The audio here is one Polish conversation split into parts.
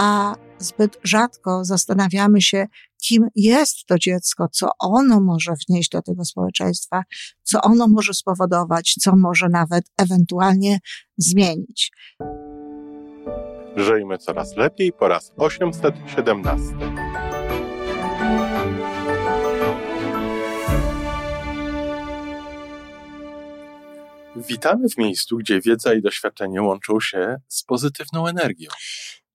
a zbyt rzadko zastanawiamy się, kim jest to dziecko, co ono może wnieść do tego społeczeństwa, co ono może spowodować, co może nawet ewentualnie zmienić. Żyjmy coraz lepiej po raz 817. Witamy w miejscu, gdzie wiedza i doświadczenie łączą się z pozytywną energią.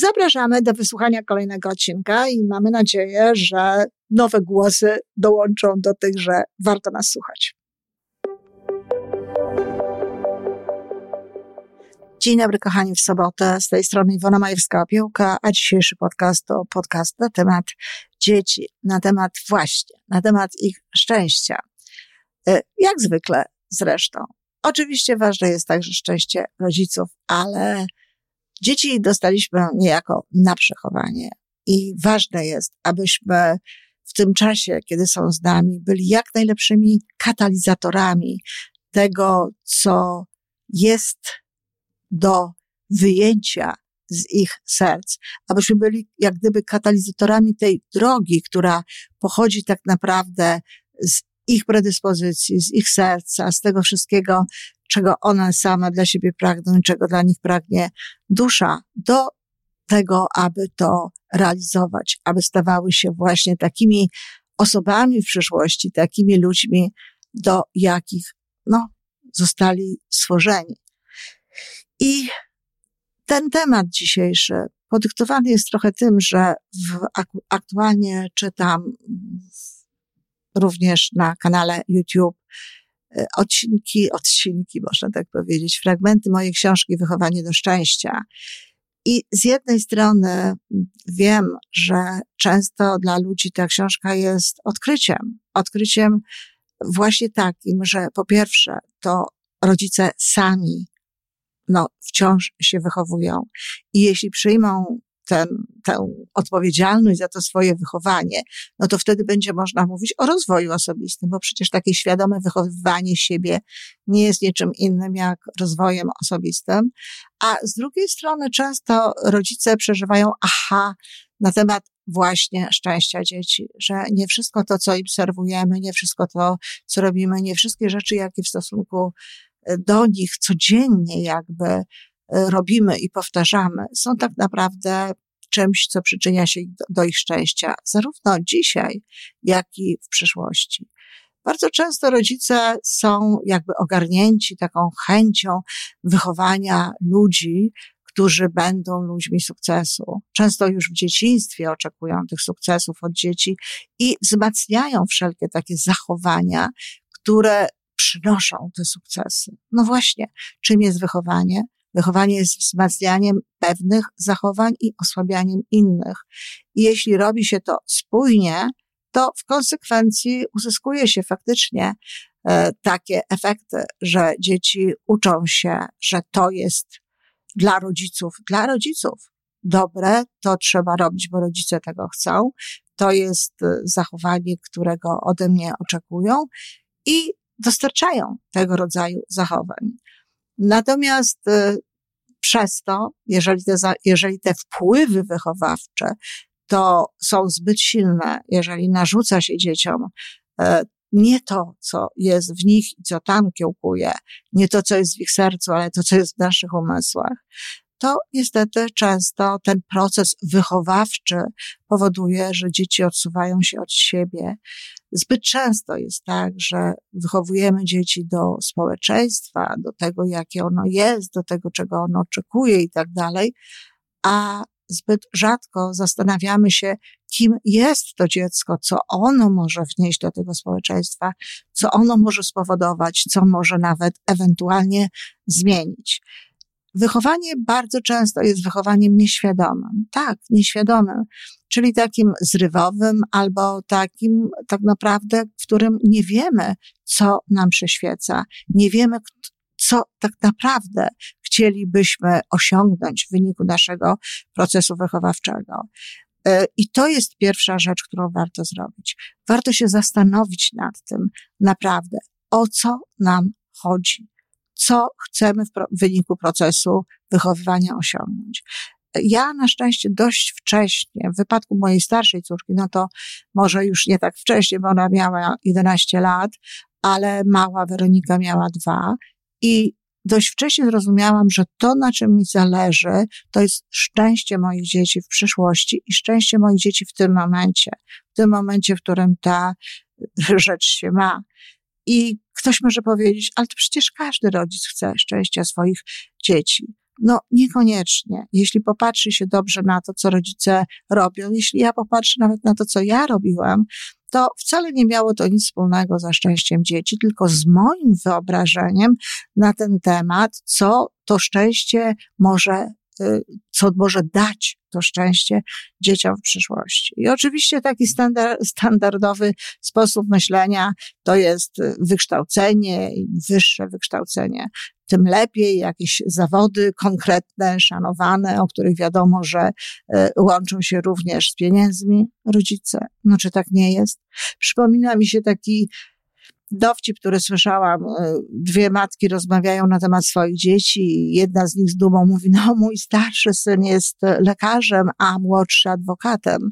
Zapraszamy do wysłuchania kolejnego odcinka i mamy nadzieję, że nowe głosy dołączą do tych, że warto nas słuchać. Dzień dobry, kochani, w sobotę. Z tej strony Iwona Majewska-Opiełka, a dzisiejszy podcast to podcast na temat dzieci, na temat właśnie, na temat ich szczęścia. E, jak zwykle zresztą. Oczywiście ważne jest także szczęście rodziców, ale Dzieci dostaliśmy niejako na przechowanie i ważne jest, abyśmy w tym czasie, kiedy są z nami, byli jak najlepszymi katalizatorami tego, co jest do wyjęcia z ich serc, abyśmy byli jak gdyby katalizatorami tej drogi, która pochodzi tak naprawdę z ich predyspozycji, z ich serca, z tego wszystkiego, czego one same dla siebie pragną, czego dla nich pragnie dusza, do tego, aby to realizować, aby stawały się właśnie takimi osobami w przyszłości, takimi ludźmi, do jakich, no, zostali stworzeni. I ten temat dzisiejszy podyktowany jest trochę tym, że w, aktualnie czytam również na kanale YouTube odcinki, odcinki, można tak powiedzieć, fragmenty mojej książki Wychowanie do szczęścia. I z jednej strony wiem, że często dla ludzi ta książka jest odkryciem. Odkryciem właśnie takim, że po pierwsze to rodzice sami no, wciąż się wychowują. I jeśli przyjmą ten, tę odpowiedzialność za to swoje wychowanie, no to wtedy będzie można mówić o rozwoju osobistym, bo przecież takie świadome wychowywanie siebie nie jest niczym innym jak rozwojem osobistym. A z drugiej strony często rodzice przeżywają aha na temat właśnie szczęścia dzieci, że nie wszystko to, co im serwujemy, nie wszystko to, co robimy, nie wszystkie rzeczy, jakie w stosunku do nich codziennie jakby robimy i powtarzamy, są tak naprawdę czymś, co przyczynia się do, ich szczęścia, zarówno dzisiaj, jak i w przyszłości. Bardzo często rodzice są jakby ogarnięci taką chęcią wychowania ludzi, którzy będą ludźmi sukcesu. Często już w dzieciństwie oczekują tych sukcesów od dzieci i wzmacniają wszelkie takie zachowania, które przynoszą te sukcesy. No właśnie, czym jest wychowanie? Wychowanie jest wzmacnianiem pewnych zachowań i osłabianiem innych. I jeśli robi się to spójnie, to w konsekwencji uzyskuje się faktycznie e, takie efekty, że dzieci uczą się, że to jest dla rodziców, dla rodziców dobre, to trzeba robić, bo rodzice tego chcą. To jest e, zachowanie, którego ode mnie oczekują i dostarczają tego rodzaju zachowań. Natomiast y, przez to, jeżeli te, jeżeli te wpływy wychowawcze to są zbyt silne, jeżeli narzuca się dzieciom e, nie to, co jest w nich i co tam kiełkuje, nie to, co jest w ich sercu, ale to, co jest w naszych umysłach, to niestety często ten proces wychowawczy powoduje, że dzieci odsuwają się od siebie. Zbyt często jest tak, że wychowujemy dzieci do społeczeństwa, do tego, jakie ono jest, do tego, czego ono oczekuje i tak dalej, a zbyt rzadko zastanawiamy się, kim jest to dziecko, co ono może wnieść do tego społeczeństwa, co ono może spowodować, co może nawet ewentualnie zmienić. Wychowanie bardzo często jest wychowaniem nieświadomym. Tak, nieświadomym, czyli takim zrywowym albo takim tak naprawdę, w którym nie wiemy, co nam przyświeca. Nie wiemy, co tak naprawdę chcielibyśmy osiągnąć w wyniku naszego procesu wychowawczego. E, I to jest pierwsza rzecz, którą warto zrobić. Warto się zastanowić nad tym naprawdę, o co nam chodzi, co chcemy w wyniku procesu wychowywania osiągnąć. Ja na szczęście dość wcześnie, w wypadku mojej starszej córki, no to może już nie tak wcześnie, bo ona miała 11 lat, ale mała Weronika miała dwa i dość wcześnie zrozumiałam, że to, na czym mi zależy, to jest szczęście moich dzieci w przyszłości i szczęście moich dzieci w tym momencie, w tym momencie, w którym ta rzecz się ma. I ktoś może powiedzieć, ale to przecież każdy rodzic chce szczęścia swoich dzieci. No, niekoniecznie. Jeśli popatrzy się dobrze na to, co rodzice robią, jeśli ja popatrzę nawet na to, co ja robiłam, to wcale nie miało to nic wspólnego ze szczęściem dzieci, tylko z moim wyobrażeniem na ten temat, co to szczęście może, y, co może dać to szczęście dzieciom w przyszłości. I oczywiście taki standard, standardowy sposób myślenia to jest wykształcenie, wyższe wykształcenie tym lepiej, jakieś zawody konkretne, szanowane, o których wiadomo, że e, łączą się również z pieniędzmi rodzice. No czy tak nie jest? Przypomina mi się taki dowcip, który słyszałam, e, dwie matki rozmawiają na temat swoich dzieci i jedna z nich z dumą mówi, no mój starszy syn jest lekarzem, a młodszy adwokatem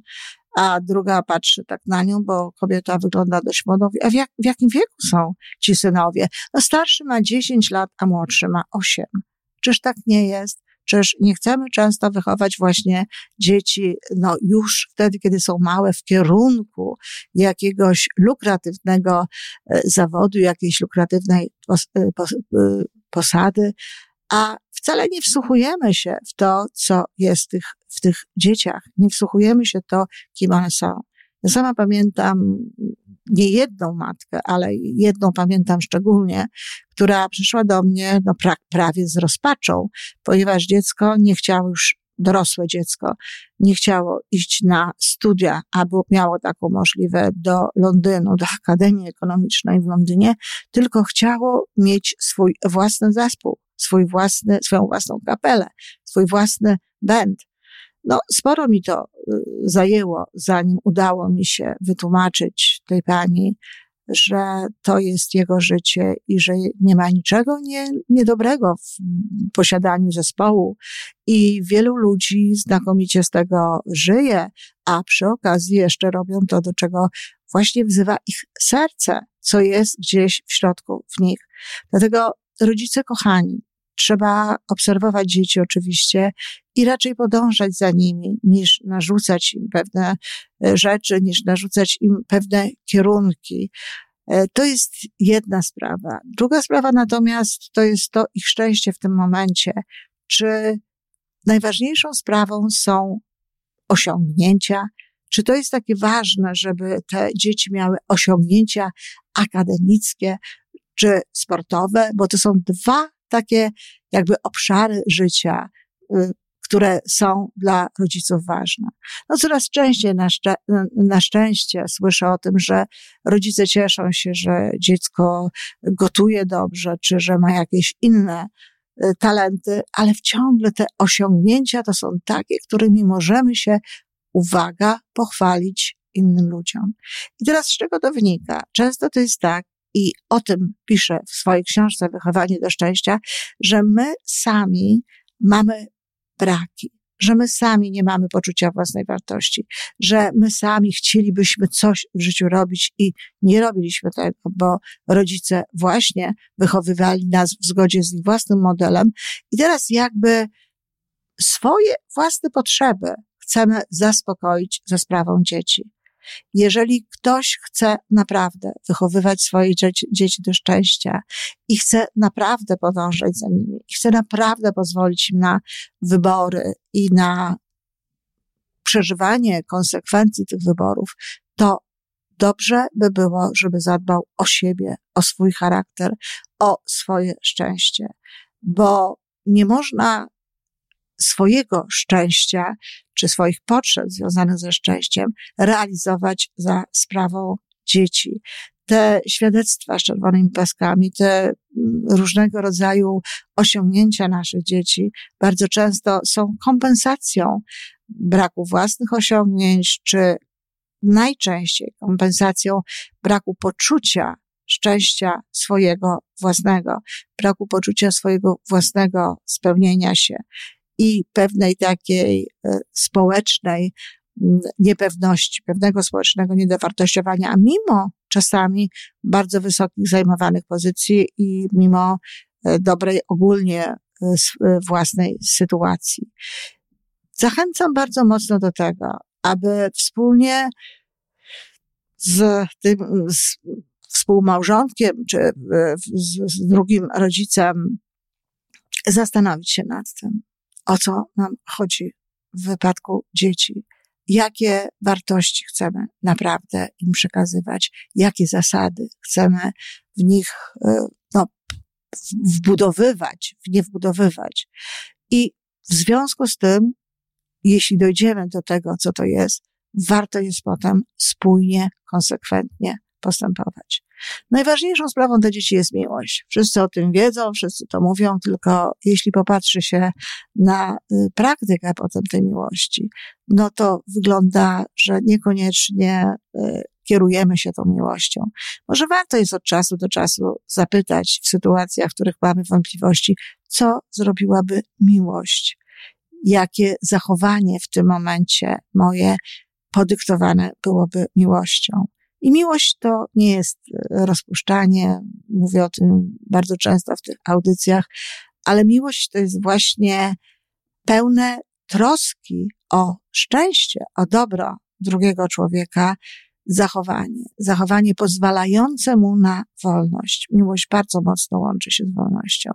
a druga patrzy tak na nią, bo kobieta wygląda dość młodo. A w, jak, w jakim wieku są ci synowie? No starszy ma 10 lat, a młodszy ma 8. Czyż tak nie jest? Czyż nie chcemy często wychować właśnie dzieci, no już wtedy, kiedy są małe, w kierunku jakiegoś lukratywnego e, zawodu, jakiejś lukratywnej e, e, posady, a wcale nie wsłuchujemy się w to, co jest w tych, w tych dzieciach. Nie wsłuchujemy się to, kim one są. Ja sama pamiętam nie jedną matkę, ale jedną pamiętam szczególnie, która przyszła do mnie no, pra, prawie z rozpaczą, ponieważ dziecko nie chciało już dorosłe dziecko nie chciało iść na studia, albo miało taką możliwość do Londynu, do Akademii Ekonomicznej w Londynie, tylko chciało mieć swój własny zespół, swój własny, swoją własną kapelę, swój własny band. No, sporo mi to y, zajęło, zanim udało mi się wytłumaczyć tej pani, że to jest jego życie i że nie ma niczego nie, niedobrego w posiadaniu zespołu i wielu ludzi znakomicie z tego żyje, a przy okazji jeszcze robią to, do czego właśnie wzywa ich serce, co jest gdzieś w środku w nich. Dlatego rodzice kochani, trzeba obserwować dzieci oczywiście i raczej podążać za nimi, niż narzucać im pewne e, rzeczy, niż narzucać im pewne kierunki. E, to jest jedna sprawa. Druga sprawa natomiast to jest to ich szczęście w tym momencie. Czy najważniejszą sprawą są osiągnięcia? Czy to jest takie ważne, żeby te dzieci miały osiągnięcia akademickie czy sportowe? Bo to są dwa takie jakby obszary życia, y, które są dla rodziców ważne. No coraz częściej na, szczę na szczęście słyszę o tym, że rodzice cieszą się, że dziecko gotuje dobrze, czy że ma jakieś inne y, talenty, ale wciągle te osiągnięcia to są takie, którymi możemy się, uwaga, pochwalić innym ludziom. I teraz z czego to wynika? Często to jest tak, i o tym piszę w swojej książce Wychowanie do Szczęścia, że my sami mamy braki, że my sami nie mamy poczucia własnej wartości, że my sami chcielibyśmy coś w życiu robić i nie robiliśmy tego, bo rodzice właśnie wychowywali nas w zgodzie z ich własnym modelem i teraz jakby swoje własne potrzeby chcemy zaspokoić za sprawą dzieci. Jeżeli ktoś chce naprawdę wychowywać swoje dzieci, dzieci do szczęścia i chce naprawdę podążać za nimi, i chce naprawdę pozwolić im na wybory i na przeżywanie konsekwencji tych wyborów, to dobrze by było, żeby zadbał o siebie, o swój charakter, o swoje szczęście. Bo nie można swojego szczęścia czy swoich potrzeb związanych ze szczęściem realizować za sprawą dzieci. Te świadectwa z czerwonymi paskami, te mm, różnego rodzaju osiągnięcia naszych dzieci bardzo często są kompensacją braku własnych osiągnięć, czy najczęściej kompensacją braku poczucia szczęścia swojego własnego, braku poczucia swojego własnego spełnienia się i pewnej takiej e, społecznej niepewności, pewnego społecznego niedowartościowania, a mimo czasami bardzo wysokich zajmowanych pozycji i mimo e, dobrej ogólnie e, własnej sytuacji. Zachęcam bardzo mocno do tego, aby wspólnie z tym, z współmałżonkiem czy z, z drugim rodzicem zastanowić się nad tym, o co nam chodzi w wypadku dzieci, jakie wartości chcemy naprawdę im przekazywać, jakie zasady chcemy w nich e, no, wbudowywać, nie wbudowywać. I w związku z tym, jeśli dojdziemy do tego, co to jest, warto jest potem spójnie, konsekwentnie postępować. Najważniejszą sprawą dla dzieci jest miłość. Wszyscy o tym wiedzą, wszyscy to mówią, tylko jeśli popatrzy się na y, praktykę potem tej miłości, no to wygląda, że niekoniecznie y, kierujemy się tą miłością. Może warto jest od czasu do czasu zapytać w sytuacjach, w których mamy wątpliwości, co zrobiłaby miłość? Jakie zachowanie w tym momencie moje podyktowane byłoby miłością? I miłość to nie jest e, rozpuszczanie, mówię o tym bardzo często w tych audycjach, ale miłość to jest właśnie pełne troski o szczęście, o dobro drugiego człowieka, zachowanie. Zachowanie pozwalające mu na wolność. Miłość bardzo mocno łączy się z wolnością.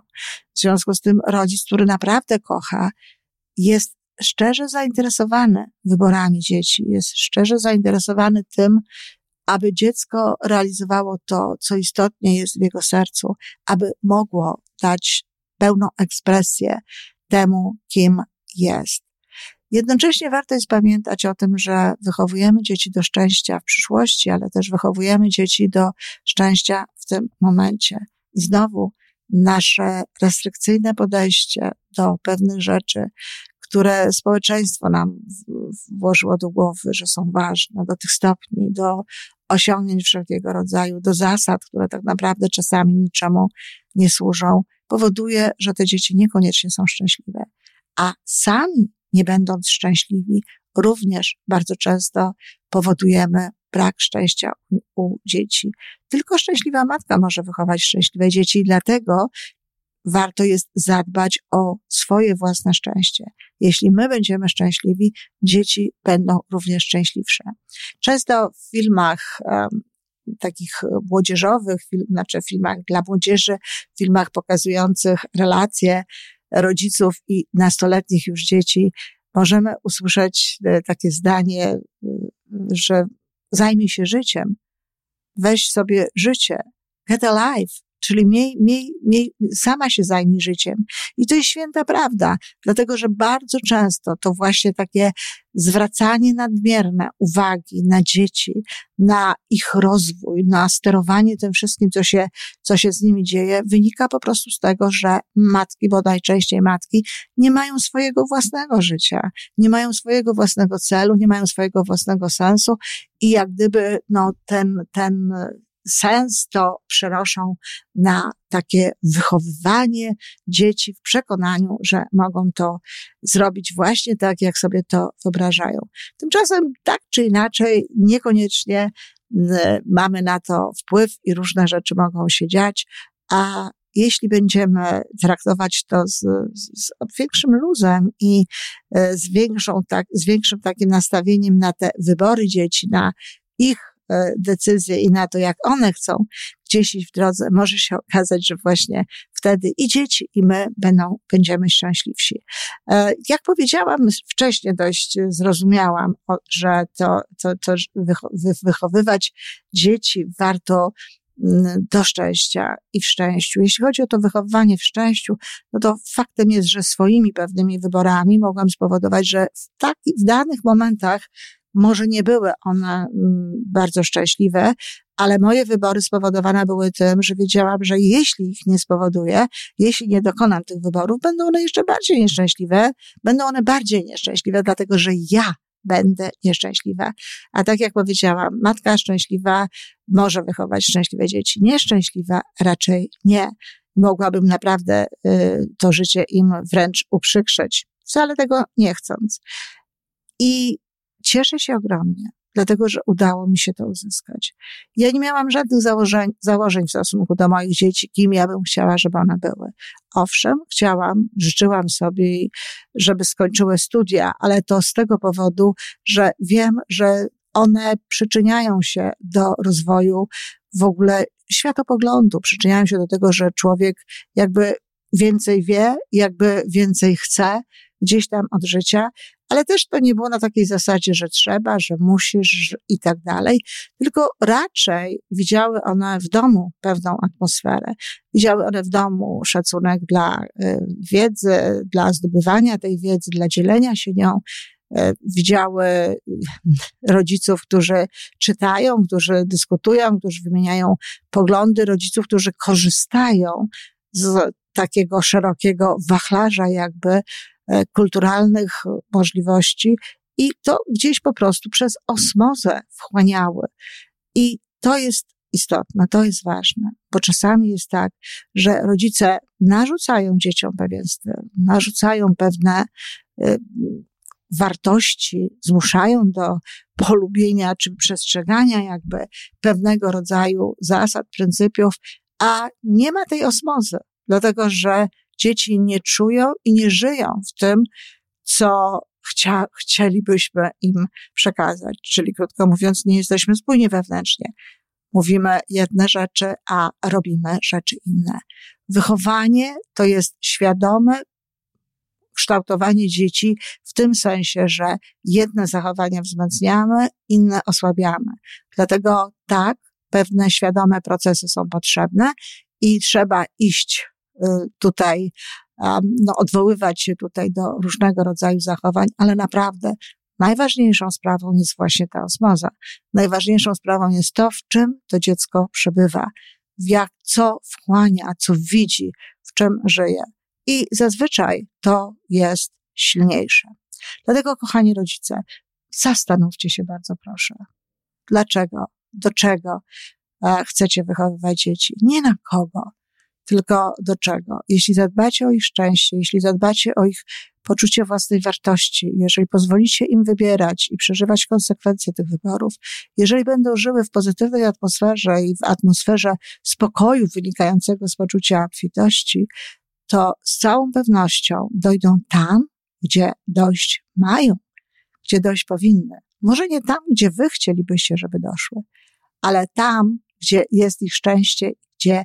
W związku z tym rodzic, który naprawdę kocha, jest szczerze zainteresowany wyborami dzieci, jest szczerze zainteresowany tym, aby dziecko realizowało to, co istotnie jest w jego sercu, aby mogło dać pełną ekspresję temu, kim jest. Jednocześnie warto jest pamiętać o tym, że wychowujemy dzieci do szczęścia w przyszłości, ale też wychowujemy dzieci do szczęścia w tym momencie. I znowu nasze restrykcyjne podejście do pewnych rzeczy, które społeczeństwo nam włożyło do głowy, że są ważne, do tych stopni, do osiągnięć wszelkiego rodzaju, do zasad, które tak naprawdę czasami niczemu nie służą, powoduje, że te dzieci niekoniecznie są szczęśliwe. A sami, nie będąc szczęśliwi, również bardzo często powodujemy brak szczęścia u, u dzieci. Tylko szczęśliwa matka może wychować szczęśliwe dzieci dlatego warto jest zadbać o swoje własne szczęście. Jeśli my będziemy szczęśliwi, dzieci będą również szczęśliwsze. Często w filmach um, takich młodzieżowych, film, znaczy filmach dla młodzieży, filmach pokazujących relacje rodziców i nastoletnich już dzieci, możemy usłyszeć e, takie zdanie, e, że zajmij się życiem, weź sobie życie, get alive, Czyli miej, miej, miej, sama się zajmij życiem. I to jest święta prawda, dlatego że bardzo często to właśnie takie zwracanie nadmierne uwagi na dzieci, na ich rozwój, na sterowanie tym wszystkim, co się, co się z nimi dzieje, wynika po prostu z tego, że matki, bo najczęściej matki, nie mają swojego własnego życia, nie mają swojego własnego celu, nie mają swojego własnego sensu i jak gdyby, no, ten, ten, sens to przenoszą na takie wychowywanie dzieci w przekonaniu, że mogą to zrobić właśnie tak, jak sobie to wyobrażają. Tymczasem tak czy inaczej, niekoniecznie mamy na to wpływ i różne rzeczy mogą się dziać, a jeśli będziemy traktować to z, z, większym luzem i e, z, większą, tak, z większym takim nastawieniem na te wybory dzieci, na ich decyzje i na to, jak one chcą gdzieś iść w drodze, może się okazać, że właśnie wtedy i dzieci, i my będą, będziemy szczęśliwsi. E, jak powiedziałam wcześniej, dość zrozumiałam, że to, to, to wychowywać dzieci warto do szczęścia i w szczęściu. Jeśli chodzi o to wychowywanie w szczęściu, no to faktem jest, że swoimi pewnymi wyborami mogłam spowodować, że w, taki, w danych momentach może nie były one mm, bardzo szczęśliwe, ale moje wybory spowodowane były tym, że wiedziałam, że jeśli ich nie spowoduję, jeśli nie dokonam tych wyborów, będą one jeszcze bardziej nieszczęśliwe, będą one bardziej nieszczęśliwe, dlatego że ja będę nieszczęśliwa. A tak jak powiedziałam, matka szczęśliwa może wychować szczęśliwe dzieci. Nieszczęśliwa raczej nie. Mogłabym naprawdę y, to życie im wręcz uprzykrzyć, wcale tego nie chcąc. I cieszę się ogromnie, dlatego że udało mi się to uzyskać. Ja nie miałam żadnych założeń, założeń w stosunku do moich dzieci, kim ja bym chciała, żeby one były. Owszem, chciałam, życzyłam sobie, żeby skończyły studia, ale to z tego powodu, że wiem, że one przyczyniają się do rozwoju w ogóle światopoglądu, przyczyniają się do tego, że człowiek jakby więcej wie, jakby więcej chce gdzieś tam od życia, ale też to nie było na takiej zasadzie, że trzeba, że musisz i tak dalej, tylko raczej widziały one w domu pewną atmosferę. Widziały one w domu szacunek dla y, wiedzy, dla zdobywania tej wiedzy, dla dzielenia się nią. Y, widziały y, rodziców, którzy czytają, którzy dyskutują, którzy wymieniają poglądy, rodziców, którzy korzystają z takiego szerokiego wachlarza jakby kulturalnych możliwości i to gdzieś po prostu przez osmozę wchłaniały. I to jest istotne, to jest ważne, bo czasami jest tak, że rodzice narzucają dzieciom pewien styl, narzucają pewne y, wartości, zmuszają do polubienia czy przestrzegania jakby pewnego rodzaju zasad, pryncypiów, a nie ma tej osmozy, dlatego że dzieci nie czują i nie żyją w tym, co chcia, chcielibyśmy im przekazać. Czyli krótko mówiąc, nie jesteśmy spójni wewnętrznie. Mówimy jedne rzeczy, a robimy rzeczy inne. Wychowanie to jest świadome kształtowanie dzieci w tym sensie, że jedne zachowania wzmacniamy, inne osłabiamy. Dlatego tak, pewne świadome procesy są potrzebne i trzeba iść tutaj no, odwoływać się tutaj do różnego rodzaju zachowań, ale naprawdę najważniejszą sprawą jest właśnie ta osmoza. Najważniejszą sprawą jest to, w czym to dziecko przebywa, jak, co wchłania, co widzi, w czym żyje. I zazwyczaj to jest silniejsze. Dlatego, kochani rodzice, zastanówcie się bardzo proszę. Dlaczego, do czego e, chcecie wychowywać dzieci? Nie na kogo, tylko do czego? Jeśli zadbacie o ich szczęście, jeśli zadbacie o ich poczucie własnej wartości, jeżeli pozwolicie im wybierać i przeżywać konsekwencje tych wyborów, jeżeli będą żyły w pozytywnej atmosferze i w atmosferze spokoju wynikającego z poczucia obfitości, to z całą pewnością dojdą tam, gdzie dojść mają, gdzie dojść powinny. Może nie tam, gdzie wy chcielibyście, żeby doszły, ale tam, gdzie jest ich szczęście, gdzie